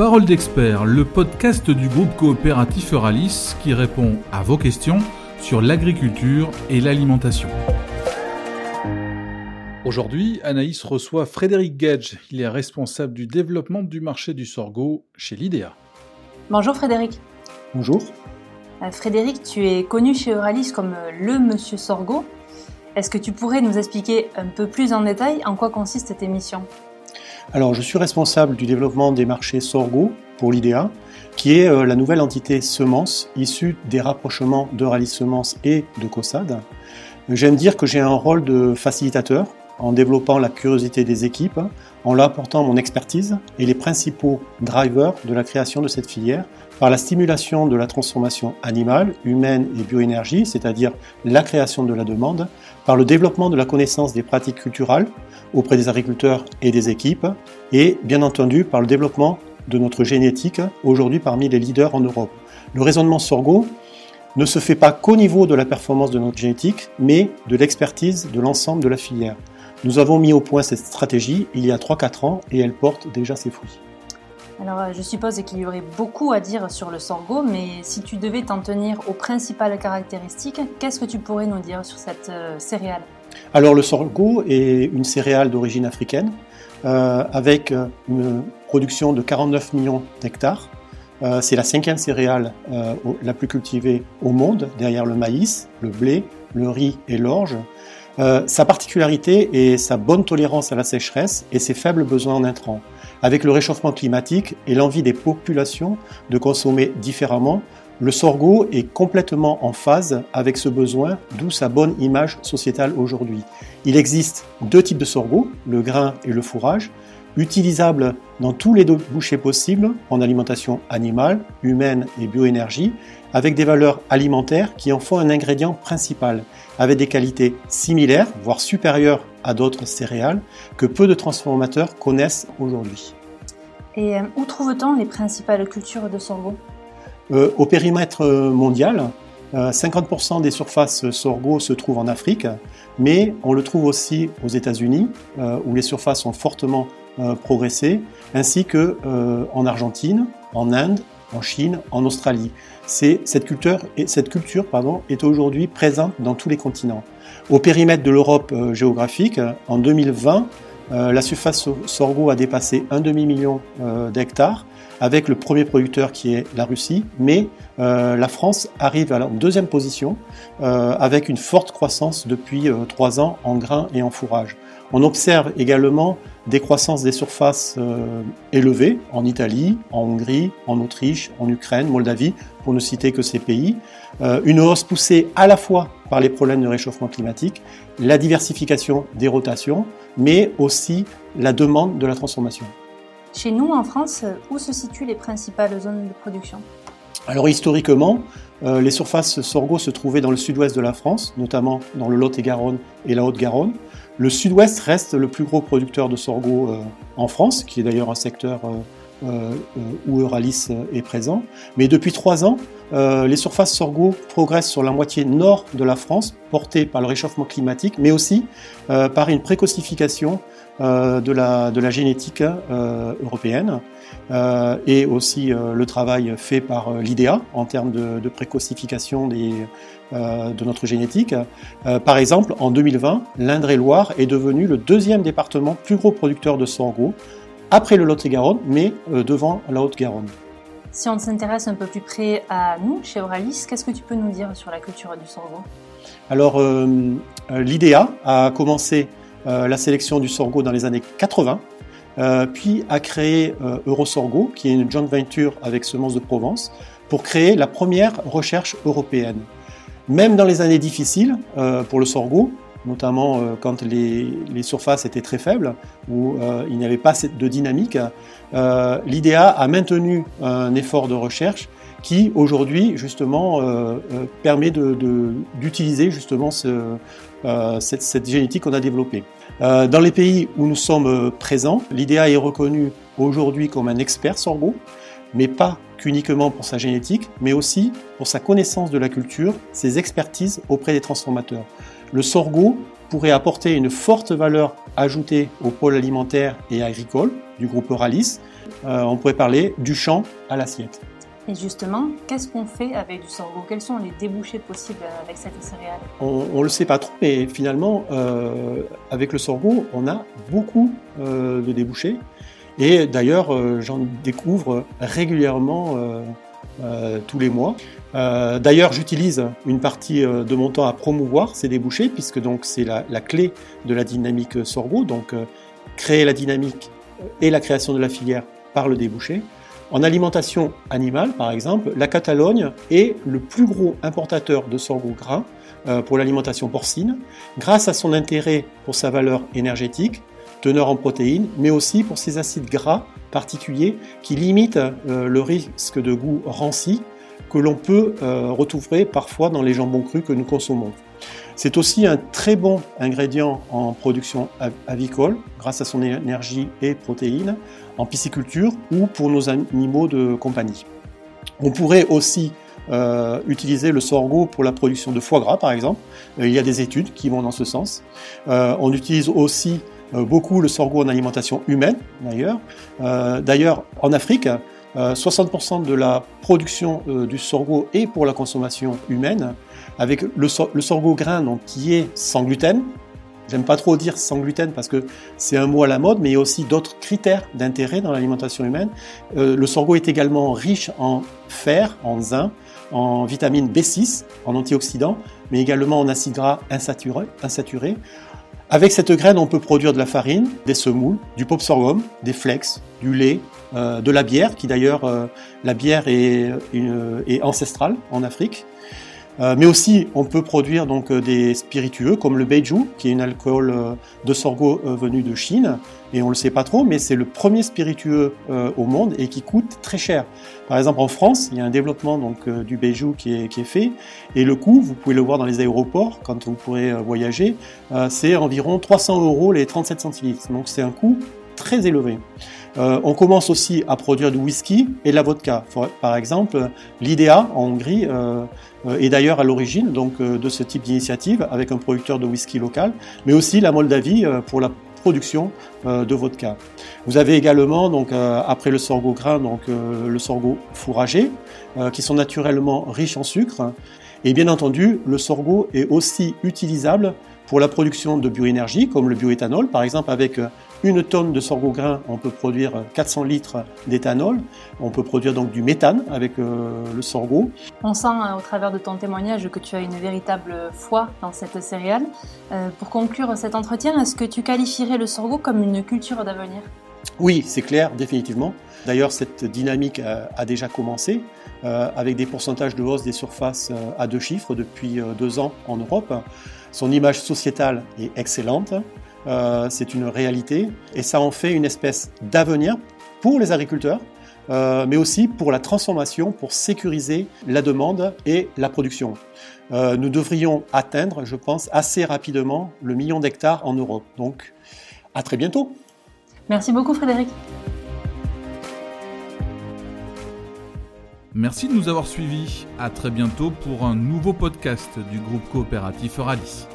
Parole d'expert, le podcast du groupe coopératif Euralis qui répond à vos questions sur l'agriculture et l'alimentation. Aujourd'hui, Anaïs reçoit Frédéric Gage. Il est responsable du développement du marché du sorgho chez l'IDEA. Bonjour Frédéric. Bonjour. Euh, Frédéric, tu es connu chez Euralis comme euh, le Monsieur Sorgho. Est-ce que tu pourrais nous expliquer un peu plus en détail en quoi consiste tes missions Alors, je suis responsable du développement des marchés Sorgho pour l'IDEA, qui est euh, la nouvelle entité semences issue des rapprochements d'Euralis Semences et de COSAD. J'aime dire que j'ai un rôle de facilitateur en développant la curiosité des équipes, en leur apportant mon expertise et les principaux drivers de la création de cette filière par la stimulation de la transformation animale, humaine et bioénergie, c'est-à-dire la création de la demande, par le développement de la connaissance des pratiques culturelles auprès des agriculteurs et des équipes, et bien entendu par le développement de notre génétique, aujourd'hui parmi les leaders en Europe. Le raisonnement Sorgo ne se fait pas qu'au niveau de la performance de notre génétique, mais de l'expertise de l'ensemble de la filière. Nous avons mis au point cette stratégie il y a 3-4 ans et elle porte déjà ses fruits. Alors, euh, je suppose qu'il y aurait beaucoup à dire sur le sorgho, mais si tu devais t'en tenir aux principales caractéristiques, qu'est-ce que tu pourrais nous dire sur cette euh, céréale? Alors, le sorgho est une céréale d'origine africaine, euh, avec une production de 49 millions d'hectares. C'est la cinquième céréale la plus cultivée au monde, derrière le maïs, le blé, le riz et l'orge. Sa particularité est sa bonne tolérance à la sécheresse et ses faibles besoins en intrants. Avec le réchauffement climatique et l'envie des populations de consommer différemment, le sorgho est complètement en phase avec ce besoin, d'où sa bonne image sociétale aujourd'hui. Il existe deux types de sorgho, le grain et le fourrage, utilisables dans tous les bouchées possibles en alimentation animale, humaine et bioénergie, avec des valeurs alimentaires qui en font un ingrédient principal, avec des qualités similaires, voire supérieures à d'autres céréales, que peu de transformateurs connaissent aujourd'hui. Et euh, où trouve-t-on les principales cultures de sorgho? Euh, Au périmètre euh, mondial, 50% des surfaces sorgho se trouvent en Afrique, mais on le trouve aussi aux États-Unis, où les surfaces ont fortement progressé, ainsi que en Argentine, en Inde, en Chine, en Australie. Cette culture, cette culture est aujourd'hui présente dans tous les continents. Au périmètre de l'Europe géographique, en 2020, euh, la surface sorgho a dépassé un demi-million euh, d'hectares avec le premier producteur qui est la Russie, mais euh, la France arrive la deuxième position avec une forte croissance depuis trois ans en grains et en fourrage. On observe également des croissances des surfaces élevées en Italie, en Hongrie, en Autriche, en Ukraine, Moldavie, pour ne citer que ces pays. une hausse poussée à la fois par les problèmes de réchauffement climatique, la diversification des rotations, mais aussi la demande de la transformation. Chez nous, en France, où se situent les principales zones de production? Alors historiquement, euh, les surfaces sorgho se trouvaient dans le sud-ouest de la France, notamment dans le Lot-et-Garonne et la Haute-Garonne. Le sud-ouest reste le plus gros producteur de sorgho euh, en France, qui est d'ailleurs un secteur euh, où Euralis est présent. Mais depuis trois ans, les surfaces sorgho progressent sur la moitié nord de la France, portées par le réchauffement climatique, mais aussi par une précocification de, la, de la génétique européenne. et aussi le travail fait par l'IDEA en termes de, de précocification des, de notre génétique. par exemple, en 2020, l'Indre-et-Loire est devenu le deuxième département plus gros producteur de sorgho, après le Lot-et-Garonne, mais devant la Haute-Garonne. Si on s'intéresse un peu plus près à nous, chez Euralis, qu'est-ce que tu peux nous dire sur la culture du sorgho Alors, euh, l'IDEA a commencé euh, la sélection du sorgho dans les années 80, euh, puis a créé Eurosorgho, qui est une joint venture avec Semences de Provence, pour créer la première recherche européenne. Même dans les années difficiles pour le sorgho, notamment euh, quand les, surfaces étaient très faibles, où euh, il n'y avait pas de dynamique, euh, l'IDEA a maintenu un effort de recherche qui aujourd'hui justement permet d'utiliser justement cette, cette, génétique qu'on a développée. dans les pays où nous sommes présents, l'IDEA est reconnu aujourd'hui comme un expert sorgho, mais pas qu'uniquement pour sa génétique, mais aussi pour sa connaissance de la culture, ses expertises auprès des transformateurs. Le sorgho pourrait apporter une forte valeur ajoutée au pôle alimentaire et agricole du groupe Euralis. Euh, on pourrait parler du champ à l'assiette. Et justement, qu'est-ce qu'on fait avec du sorgho? Quels sont les débouchés possibles avec cette céréale? On ne le sait pas trop, mais finalement, euh, avec le sorgho, on a beaucoup euh, de débouchés. Et d'ailleurs, euh, j'en découvre régulièrement tous les mois. d'ailleurs, j'utilise une partie de mon temps à promouvoir ces débouchés, puisque donc c'est la, clé de la dynamique sorgho. Donc, créer la dynamique et la création de la filière par le débouché. En alimentation animale, par exemple, la Catalogne est le plus gros importateur de sorgho gras euh, pour l'alimentation porcine, grâce à son intérêt pour sa valeur énergétique, teneur en protéines, mais aussi pour ses acides gras particuliers qui limitent euh, le risque de goût ranci que l'on peut euh, retrouver parfois dans les jambons crus que nous consommons. C'est aussi un très bon ingrédient en production avicole grâce à son énergie et protéines, en pisciculture ou pour nos animaux de compagnie. On pourrait aussi euh, utiliser le sorgho pour la production de foie gras, par exemple. Il y a des études qui vont dans ce sens. On utilise aussi beaucoup le sorgho en alimentation humaine, d'ailleurs. d'ailleurs, en Afrique, 60% de la production du sorgho est pour la consommation humaine, avec le, sorgho grain donc, qui est sans gluten, J'aime pas trop dire sans gluten parce que c'est un mot à la mode, mais il y a aussi d'autres critères d'intérêt dans l'alimentation humaine. Euh, le sorgho est également riche en fer, en zinc, en vitamine B6, en antioxydants, mais également en acides gras insaturés. Avec cette graine, on peut produire de la farine, des semoules, du pop sorghum, des flex, du lait, euh, de la bière, qui d'ailleurs, euh, la bière est ancestrale en Afrique. Euh, mais aussi, on peut produire donc euh, des spiritueux comme le beiju, qui est un alcool euh, de sorgho venu de Chine, et on le sait pas trop, mais c'est le premier spiritueux au monde et qui coûte très cher. Par exemple, en France, il y a un développement donc du beiju qui est, qui est fait, et le coût, vous pouvez le voir dans les aéroports quand vous pourrez voyager, c'est environ 300 euros les 37 centilitres. Donc c'est un coût très élevé. On commence aussi à produire du whisky et de la vodka. Par exemple, l'IDEA en Hongrie euh, est d'ailleurs à l'origine donc euh, de ce type d'initiative avec un producteur de whisky local, mais aussi la Moldavie euh, pour la production de vodka. Vous avez également donc après le sorgho grain donc le sorgho fourragé qui sont naturellement riches en sucre et bien entendu le sorgho est aussi utilisable pour la production de bioénergie comme le bioéthanol par exemple avec une tonne de sorgho grain, on peut produire 400 litres d'éthanol. On peut produire donc du méthane avec euh, le sorgho. On sent euh, au travers de ton témoignage que tu as une véritable foi dans cette céréale. Euh, pour conclure cet entretien, est-ce que tu qualifierais le sorgho comme une culture d'avenir? Oui, c'est clair, définitivement. D'ailleurs, cette dynamique a, déjà commencé avec des pourcentages de hausse des surfaces à deux chiffres depuis deux ans en Europe. Son image sociétale est excellente. Euh, c'est une réalité et ça en fait une espèce d'avenir pour les agriculteurs, euh, mais aussi pour la transformation, pour sécuriser la demande et la production. Euh, nous devrions atteindre, je pense, assez rapidement le million d'hectares en Europe. Donc, à très bientôt. Merci beaucoup Frédéric. Merci de nous avoir suivis. À très bientôt pour un nouveau podcast du groupe coopératif Euralis.